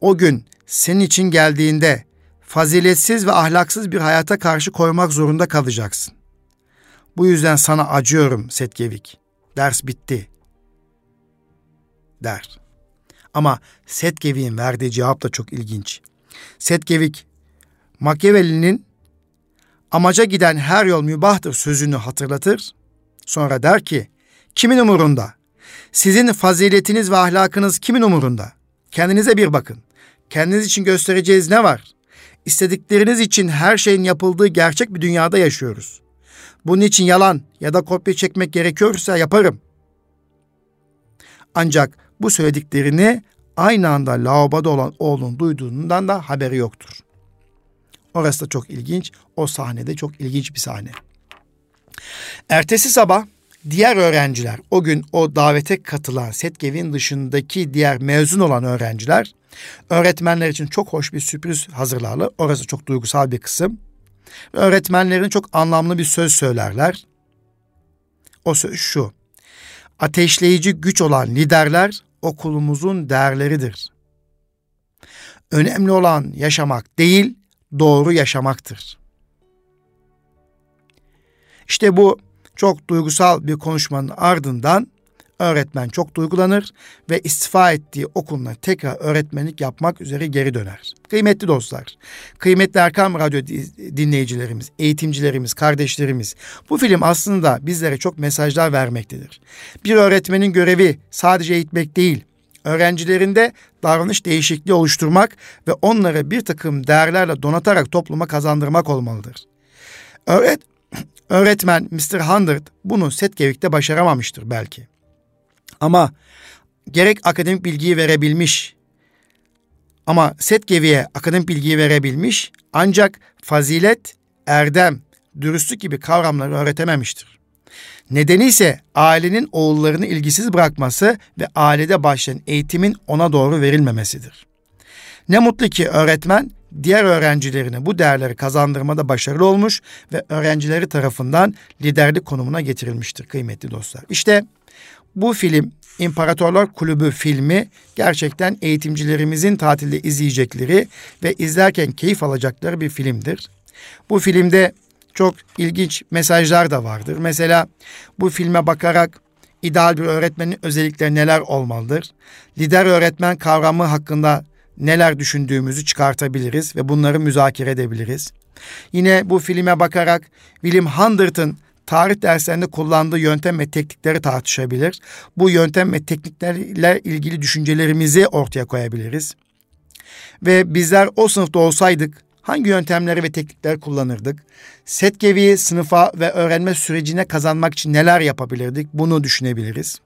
O gün senin için geldiğinde faziletsiz ve ahlaksız bir hayata karşı koymak zorunda kalacaksın. Bu yüzden sana acıyorum Setgevik. Ders bitti. Der. Ama Setgevik'in verdiği cevap da çok ilginç. Setgevik, Machiavelli'nin amaca giden her yol mübahtır sözünü hatırlatır. Sonra der ki, kimin umurunda? Sizin faziletiniz ve ahlakınız kimin umurunda? Kendinize bir bakın. Kendiniz için göstereceğiz ne var? İstedikleriniz için her şeyin yapıldığı gerçek bir dünyada yaşıyoruz. Bunun için yalan ya da kopya çekmek gerekiyorsa yaparım. Ancak bu söylediklerini aynı anda lavaboda olan oğlun duyduğundan da haberi yoktur. Orası da çok ilginç. O sahnede çok ilginç bir sahne. Ertesi sabah diğer öğrenciler, o gün o davete katılan Setgev'in dışındaki diğer mezun olan öğrenciler öğretmenler için çok hoş bir sürpriz hazırlarlar. Orası çok duygusal bir kısım. Öğretmenlerin çok anlamlı bir söz söylerler. O söz şu. Ateşleyici güç olan liderler okulumuzun değerleridir. Önemli olan yaşamak değil, doğru yaşamaktır. İşte bu çok duygusal bir konuşmanın ardından öğretmen çok duygulanır ve istifa ettiği okuluna tekrar öğretmenlik yapmak üzere geri döner. Kıymetli dostlar, kıymetli Erkam Radyo dinleyicilerimiz, eğitimcilerimiz, kardeşlerimiz, bu film aslında bizlere çok mesajlar vermektedir. Bir öğretmenin görevi sadece eğitmek değil, öğrencilerinde davranış değişikliği oluşturmak ve onları bir takım değerlerle donatarak topluma kazandırmak olmalıdır. Öğret öğretmen Mr. Hundred bunu Setgevik'te başaramamıştır belki. Ama gerek akademik bilgiyi verebilmiş ama Setgevi'ye akademik bilgiyi verebilmiş ancak fazilet, erdem, dürüstlük gibi kavramları öğretememiştir. Nedeni ise ailenin oğullarını ilgisiz bırakması ve ailede başlayan eğitimin ona doğru verilmemesidir. Ne mutlu ki öğretmen diğer öğrencilerine bu değerleri kazandırmada başarılı olmuş ve öğrencileri tarafından liderlik konumuna getirilmiştir kıymetli dostlar. İşte bu film İmparatorlar Kulübü filmi gerçekten eğitimcilerimizin tatilde izleyecekleri ve izlerken keyif alacakları bir filmdir. Bu filmde çok ilginç mesajlar da vardır. Mesela bu filme bakarak ideal bir öğretmenin özellikleri neler olmalıdır? Lider öğretmen kavramı hakkında neler düşündüğümüzü çıkartabiliriz ve bunları müzakere edebiliriz. Yine bu filme bakarak William Hundert'ın tarih derslerinde kullandığı yöntem ve teknikleri tartışabilir. Bu yöntem ve tekniklerle ilgili düşüncelerimizi ortaya koyabiliriz. Ve bizler o sınıfta olsaydık hangi yöntemleri ve teknikler kullanırdık? Setgevi'yi sınıfa ve öğrenme sürecine kazanmak için neler yapabilirdik? Bunu düşünebiliriz.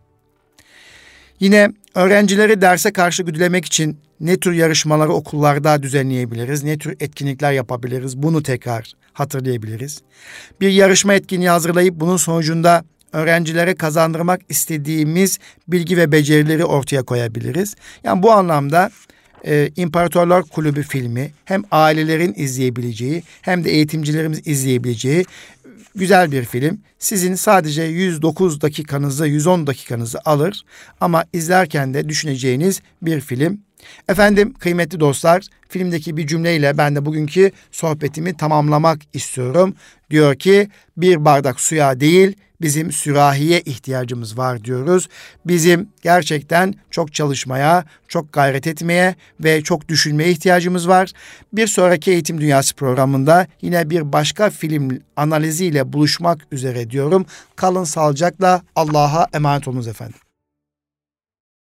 Yine öğrencileri derse karşı güdülemek için ne tür yarışmaları okullarda düzenleyebiliriz, ne tür etkinlikler yapabiliriz bunu tekrar hatırlayabiliriz. Bir yarışma etkinliği hazırlayıp bunun sonucunda öğrencilere kazandırmak istediğimiz bilgi ve becerileri ortaya koyabiliriz. Yani bu anlamda e, İmparatorlar Kulübü filmi hem ailelerin izleyebileceği hem de eğitimcilerimiz izleyebileceği güzel bir film. Sizin sadece 109 dakikanızı, 110 dakikanızı alır ama izlerken de düşüneceğiniz bir film. Efendim kıymetli dostlar, filmdeki bir cümleyle ben de bugünkü sohbetimi tamamlamak istiyorum. Diyor ki bir bardak suya değil bizim sürahiye ihtiyacımız var diyoruz. Bizim gerçekten çok çalışmaya, çok gayret etmeye ve çok düşünmeye ihtiyacımız var. Bir sonraki Eğitim Dünyası programında yine bir başka film analiziyle buluşmak üzere diyorum. Kalın sağlıcakla Allah'a emanet olunuz efendim.